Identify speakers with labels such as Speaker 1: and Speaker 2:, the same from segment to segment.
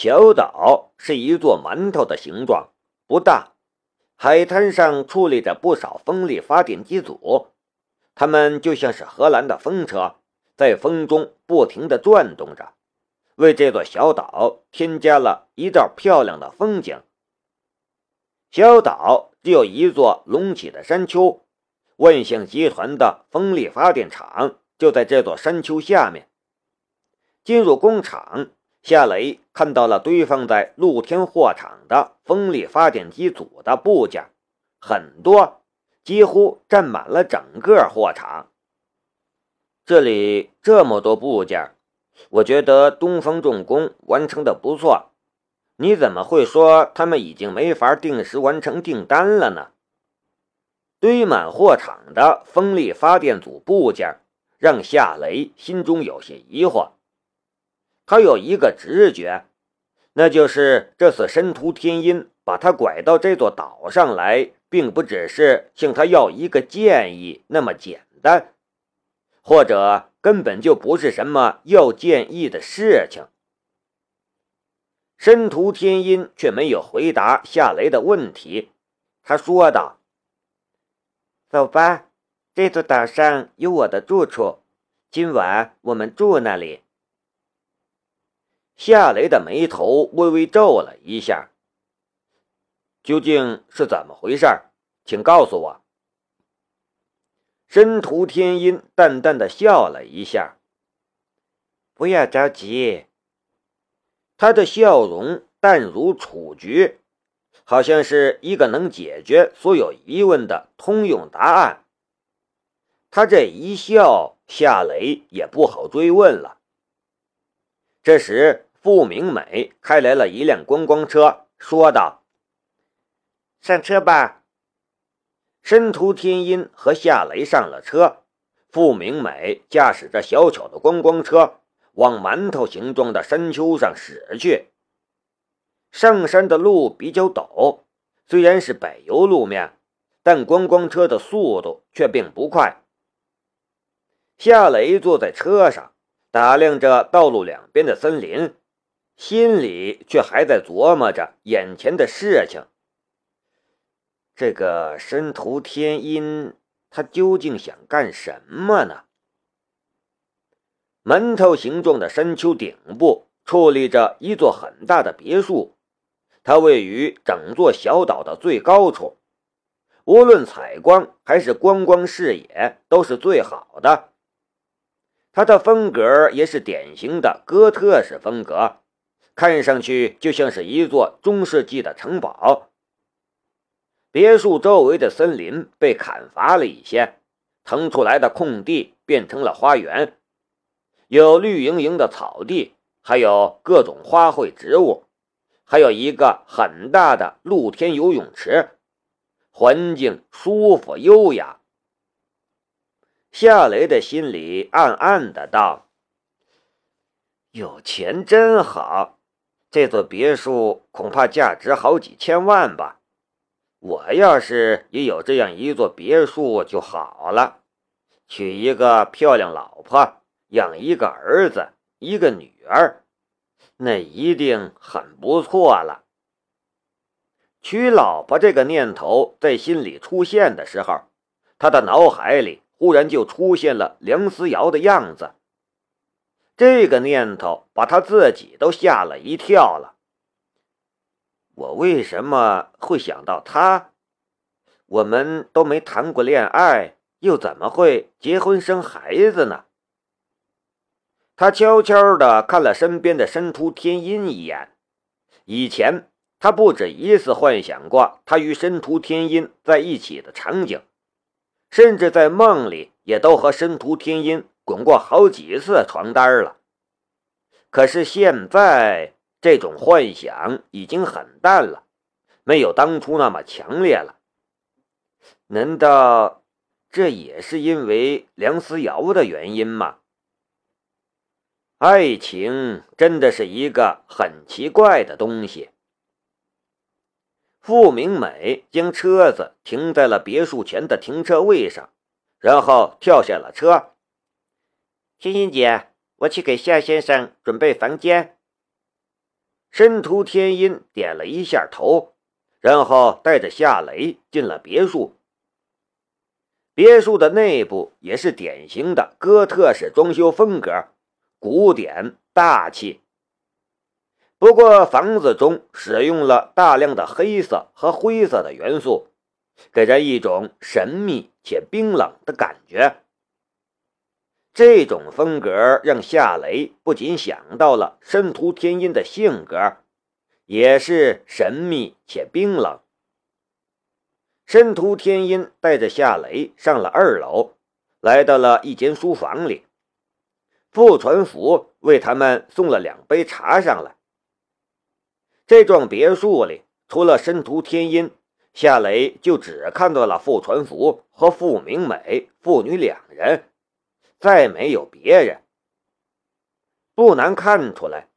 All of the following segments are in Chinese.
Speaker 1: 小岛是一座馒头的形状，不大。海滩上矗立着不少风力发电机组，它们就像是荷兰的风车，在风中不停地转动着，为这座小岛添加了一道漂亮的风景。小岛只有一座隆起的山丘，万象集团的风力发电厂就在这座山丘下面。进入工厂。夏雷看到了堆放在露天货场的风力发电机组的部件，很多，几乎占满了整个货场。这里这么多部件，我觉得东方重工完成的不错。你怎么会说他们已经没法定时完成订单了呢？堆满货场的风力发电组部件，让夏雷心中有些疑惑。他有一个直觉，那就是这次申屠天音把他拐到这座岛上来，并不只是向他要一个建议那么简单，或者根本就不是什么要建议的事情。申屠天音却没有回答夏雷的问题，他说道：“
Speaker 2: 走吧，这座岛上有我的住处，今晚我们住那里。”
Speaker 1: 夏雷的眉头微微皱了一下，究竟是怎么回事？请告诉我。申屠天音淡淡的笑了一下，
Speaker 2: 不要着急。
Speaker 1: 他的笑容淡如雏菊，好像是一个能解决所有疑问的通用答案。他这一笑，夏雷也不好追问了。这时。傅明美开来了一辆观光车，说道：“
Speaker 2: 上车吧。”
Speaker 1: 申屠天音和夏雷上了车，傅明美驾驶着小巧的观光车往馒头形状的山丘上驶去。上山的路比较陡，虽然是柏油路面，但观光车的速度却并不快。夏雷坐在车上，打量着道路两边的森林。心里却还在琢磨着眼前的事情。这个申屠天音，他究竟想干什么呢？馒头形状的山丘顶部矗立着一座很大的别墅，它位于整座小岛的最高处，无论采光还是观光视野都是最好的。它的风格也是典型的哥特式风格。看上去就像是一座中世纪的城堡。别墅周围的森林被砍伐了一些，腾出来的空地变成了花园，有绿莹莹的草地，还有各种花卉植物，还有一个很大的露天游泳池，环境舒服优雅。夏雷的心里暗暗的道：“有钱真好。”这座别墅恐怕价值好几千万吧。我要是也有这样一座别墅就好了，娶一个漂亮老婆，养一个儿子，一个女儿，那一定很不错了。娶老婆这个念头在心里出现的时候，他的脑海里忽然就出现了梁思瑶的样子。这个念头把他自己都吓了一跳了。我为什么会想到他？我们都没谈过恋爱，又怎么会结婚生孩子呢？他悄悄地看了身边的申屠天音一眼。以前他不止一次幻想过他与申屠天音在一起的场景，甚至在梦里也都和申屠天音。滚过好几次床单了，可是现在这种幻想已经很淡了，没有当初那么强烈了。难道这也是因为梁思瑶的原因吗？爱情真的是一个很奇怪的东西。傅明美将车子停在了别墅前的停车位上，然后跳下了车。
Speaker 2: 欣欣姐，我去给夏先生准备房间。
Speaker 1: 申屠天音点了一下头，然后带着夏雷进了别墅。别墅的内部也是典型的哥特式装修风格，古典大气。不过房子中使用了大量的黑色和灰色的元素，给人一种神秘且冰冷的感觉。这种风格让夏雷不仅想到了申屠天音的性格，也是神秘且冰冷。申屠天音带着夏雷上了二楼，来到了一间书房里。傅传福为他们送了两杯茶上来。这幢别墅里，除了申屠天音，夏雷就只看到了傅传福和傅明美父女两人，再没有别人。不难看出来，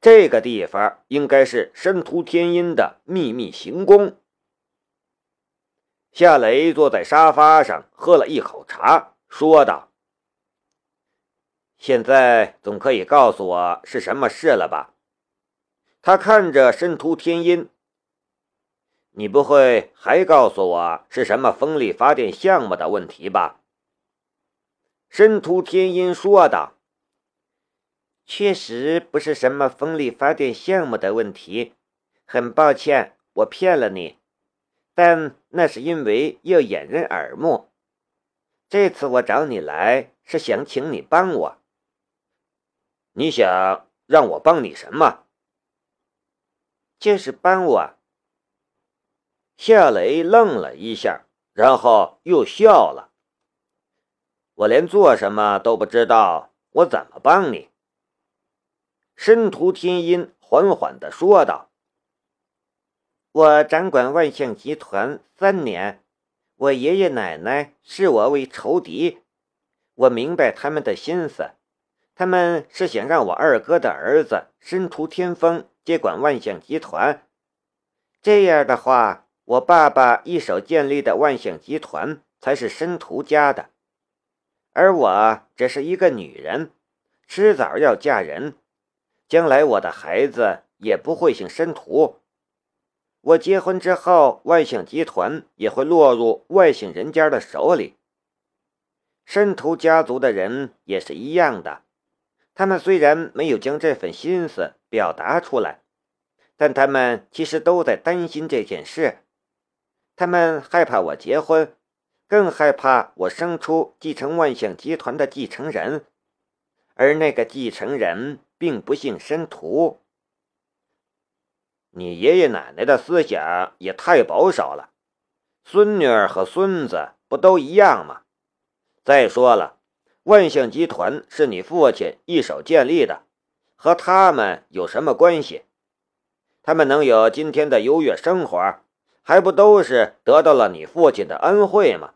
Speaker 1: 这个地方应该是申屠天音的秘密行宫。夏雷坐在沙发上，喝了一口茶，说道：“现在总可以告诉我是什么事了吧？”他看着申屠天音：“你不会还告诉我是什么风力发电项目的问题吧？”申屠天音说道：“
Speaker 2: 确实不是什么风力发电项目的问题，很抱歉，我骗了你。”但那是因为要掩人耳目。这次我找你来，是想请你帮我。
Speaker 1: 你想让我帮你什么？
Speaker 2: 就是帮我。
Speaker 1: 夏雷愣了一下，然后又笑了。我连做什么都不知道，我怎么帮你？申屠天音缓缓地说道。
Speaker 2: 我掌管万象集团三年，我爷爷奶奶视我为仇敌，我明白他们的心思，他们是想让我二哥的儿子申屠天风接管万象集团。这样的话，我爸爸一手建立的万象集团才是申屠家的，而我只是一个女人，迟早要嫁人，将来我的孩子也不会姓申屠。我结婚之后，万象集团也会落入外姓人家的手里。申屠家族的人也是一样的，他们虽然没有将这份心思表达出来，但他们其实都在担心这件事。他们害怕我结婚，更害怕我生出继承万象集团的继承人，而那个继承人并不姓申屠。
Speaker 1: 你爷爷奶奶的思想也太保守了，孙女儿和孙子不都一样吗？再说了，万象集团是你父亲一手建立的，和他们有什么关系？他们能有今天的优越生活，还不都是得到了你父亲的恩惠吗？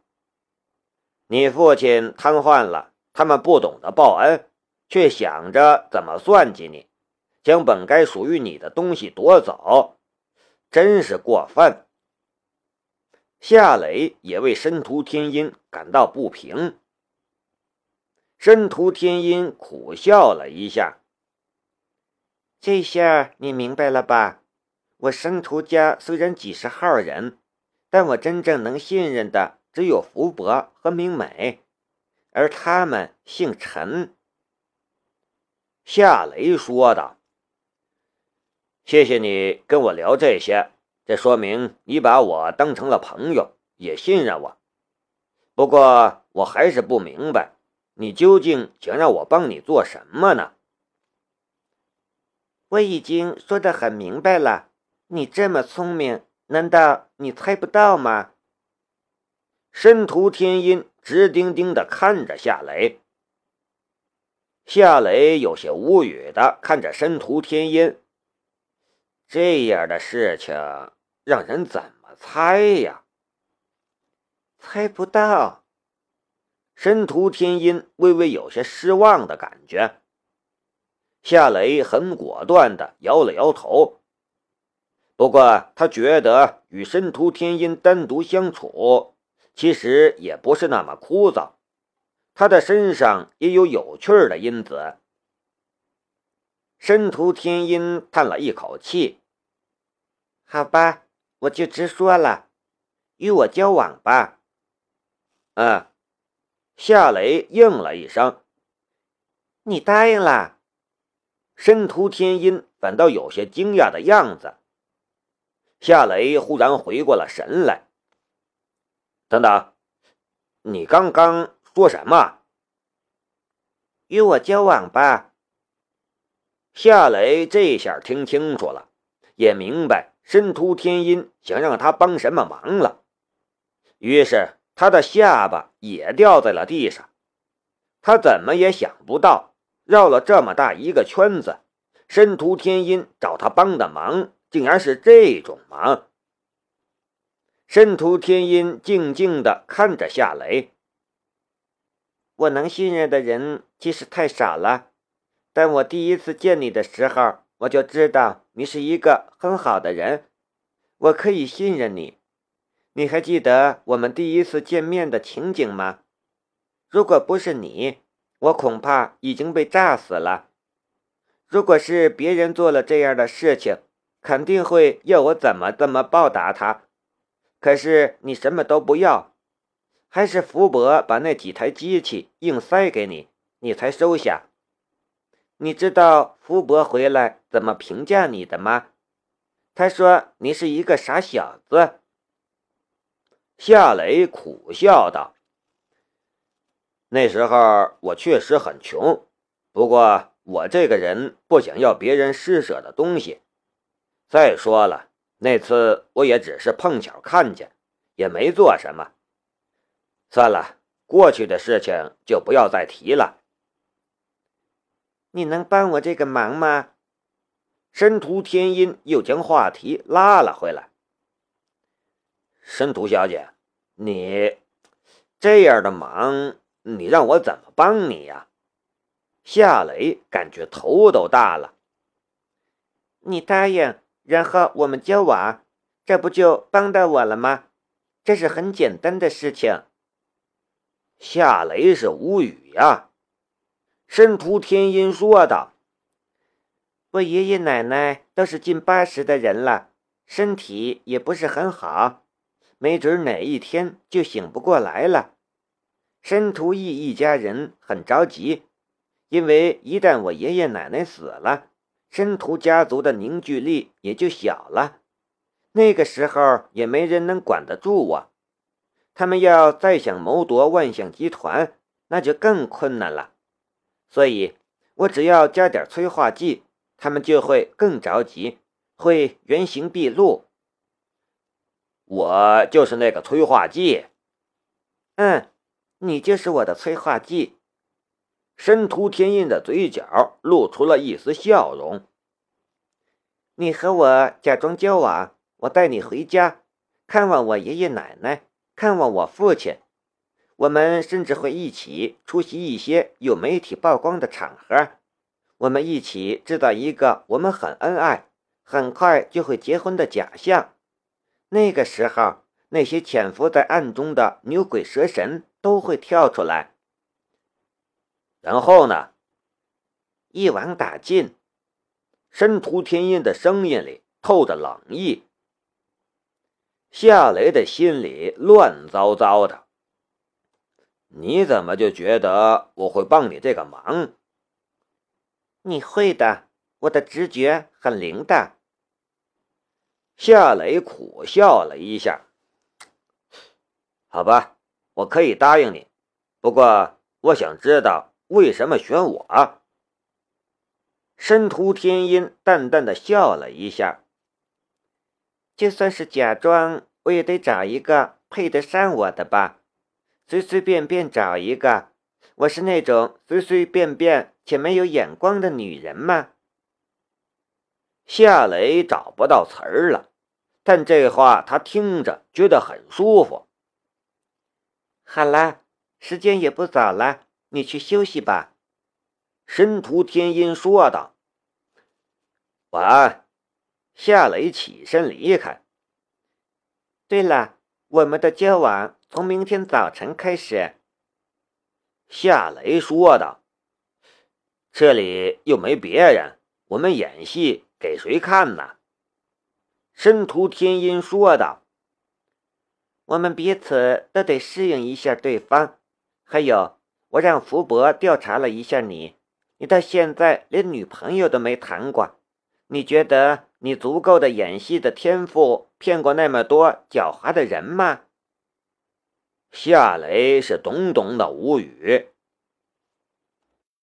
Speaker 1: 你父亲瘫痪了，他们不懂得报恩，却想着怎么算计你。将本该属于你的东西夺走，真是过分。夏磊也为申屠天音感到不平。申屠天音苦笑了一下：“
Speaker 2: 这下你明白了吧？我申屠家虽然几十号人，但我真正能信任的只有福伯和明美，而他们姓陈。”
Speaker 1: 夏雷说道。谢谢你跟我聊这些，这说明你把我当成了朋友，也信任我。不过我还是不明白，你究竟想让我帮你做什么呢？
Speaker 2: 我已经说得很明白了，你这么聪明，难道你猜不到吗？
Speaker 1: 申屠天音直盯盯地看着夏雷，夏雷有些无语地看着申屠天音。这样的事情让人怎么猜呀？
Speaker 2: 猜不到。
Speaker 1: 申屠天音微微有些失望的感觉。夏雷很果断的摇了摇头。不过他觉得与申屠天音单独相处，其实也不是那么枯燥。他的身上也有有趣的因子。申屠天音叹了一口气：“
Speaker 2: 好吧，我就直说了，与我交往吧。”
Speaker 1: 嗯，夏雷应了一声：“
Speaker 2: 你答应了。”
Speaker 1: 申屠天音反倒有些惊讶的样子。夏雷忽然回过了神来：“等等，你刚刚说什么？”“
Speaker 2: 与我交往吧。”
Speaker 1: 夏雷这下听清楚了，也明白申屠天音想让他帮什么忙了，于是他的下巴也掉在了地上。他怎么也想不到，绕了这么大一个圈子，申屠天音找他帮的忙，竟然是这种忙。申屠天音静静地看着夏雷，
Speaker 2: 我能信任的人其实太少了。但我第一次见你的时候，我就知道你是一个很好的人，我可以信任你。你还记得我们第一次见面的情景吗？如果不是你，我恐怕已经被炸死了。如果是别人做了这样的事情，肯定会要我怎么怎么报答他。可是你什么都不要，还是福伯把那几台机器硬塞给你，你才收下。你知道福伯回来怎么评价你的吗？他说你是一个傻小子。
Speaker 1: 夏雷苦笑道：“那时候我确实很穷，不过我这个人不想要别人施舍的东西。再说了，那次我也只是碰巧看见，也没做什么。算了，过去的事情就不要再提了。”
Speaker 2: 你能帮我这个忙吗？
Speaker 1: 申屠天音又将话题拉了回来。申屠小姐，你这样的忙，你让我怎么帮你呀？夏雷感觉头都大了。
Speaker 2: 你答应，然后我们交往，这不就帮到我了吗？这是很简单的事情。
Speaker 1: 夏雷是无语呀。申屠天音说道：“
Speaker 2: 我爷爷奶奶都是近八十的人了，身体也不是很好，没准哪一天就醒不过来了。申屠义一家人很着急，因为一旦我爷爷奶奶死了，申屠家族的凝聚力也就小了，那个时候也没人能管得住我。他们要再想谋夺万象集团，那就更困难了。”所以，我只要加点催化剂，他们就会更着急，会原形毕露。
Speaker 1: 我就是那个催化剂。
Speaker 2: 嗯，你就是我的催化剂。
Speaker 1: 申屠天印的嘴角露出了一丝笑容。
Speaker 2: 你和我假装交往，我带你回家，看望我爷爷奶奶，看望我父亲。我们甚至会一起出席一些有媒体曝光的场合，我们一起制造一个我们很恩爱、很快就会结婚的假象。那个时候，那些潜伏在暗中的牛鬼蛇神都会跳出来。
Speaker 1: 然后呢？
Speaker 2: 一网打尽。
Speaker 1: 申屠天音的声音里透着冷意。夏雷的心里乱糟糟的。你怎么就觉得我会帮你这个忙？
Speaker 2: 你会的，我的直觉很灵的。
Speaker 1: 夏雷苦笑了一下。好吧，我可以答应你，不过我想知道为什么选我。
Speaker 2: 申屠天音淡淡的笑了一下。就算是假装，我也得找一个配得上我的吧。随随便便找一个，我是那种随随便便且没有眼光的女人吗？
Speaker 1: 夏雷找不到词儿了，但这话他听着觉得很舒服。
Speaker 2: 好了，时间也不早了，你去休息吧。”
Speaker 1: 申屠天音说道。“晚安。”夏雷起身离开。
Speaker 2: 对了，我们的交往。从明天早晨开始，
Speaker 1: 夏雷说道：“这里又没别人，我们演戏给谁看呢？”申屠天音说道：“
Speaker 2: 我们彼此都得适应一下对方。还有，我让福伯调查了一下你，你到现在连女朋友都没谈过。你觉得你足够的演戏的天赋，骗过那么多狡猾的人吗？”
Speaker 1: 夏雷是懂懂的无语。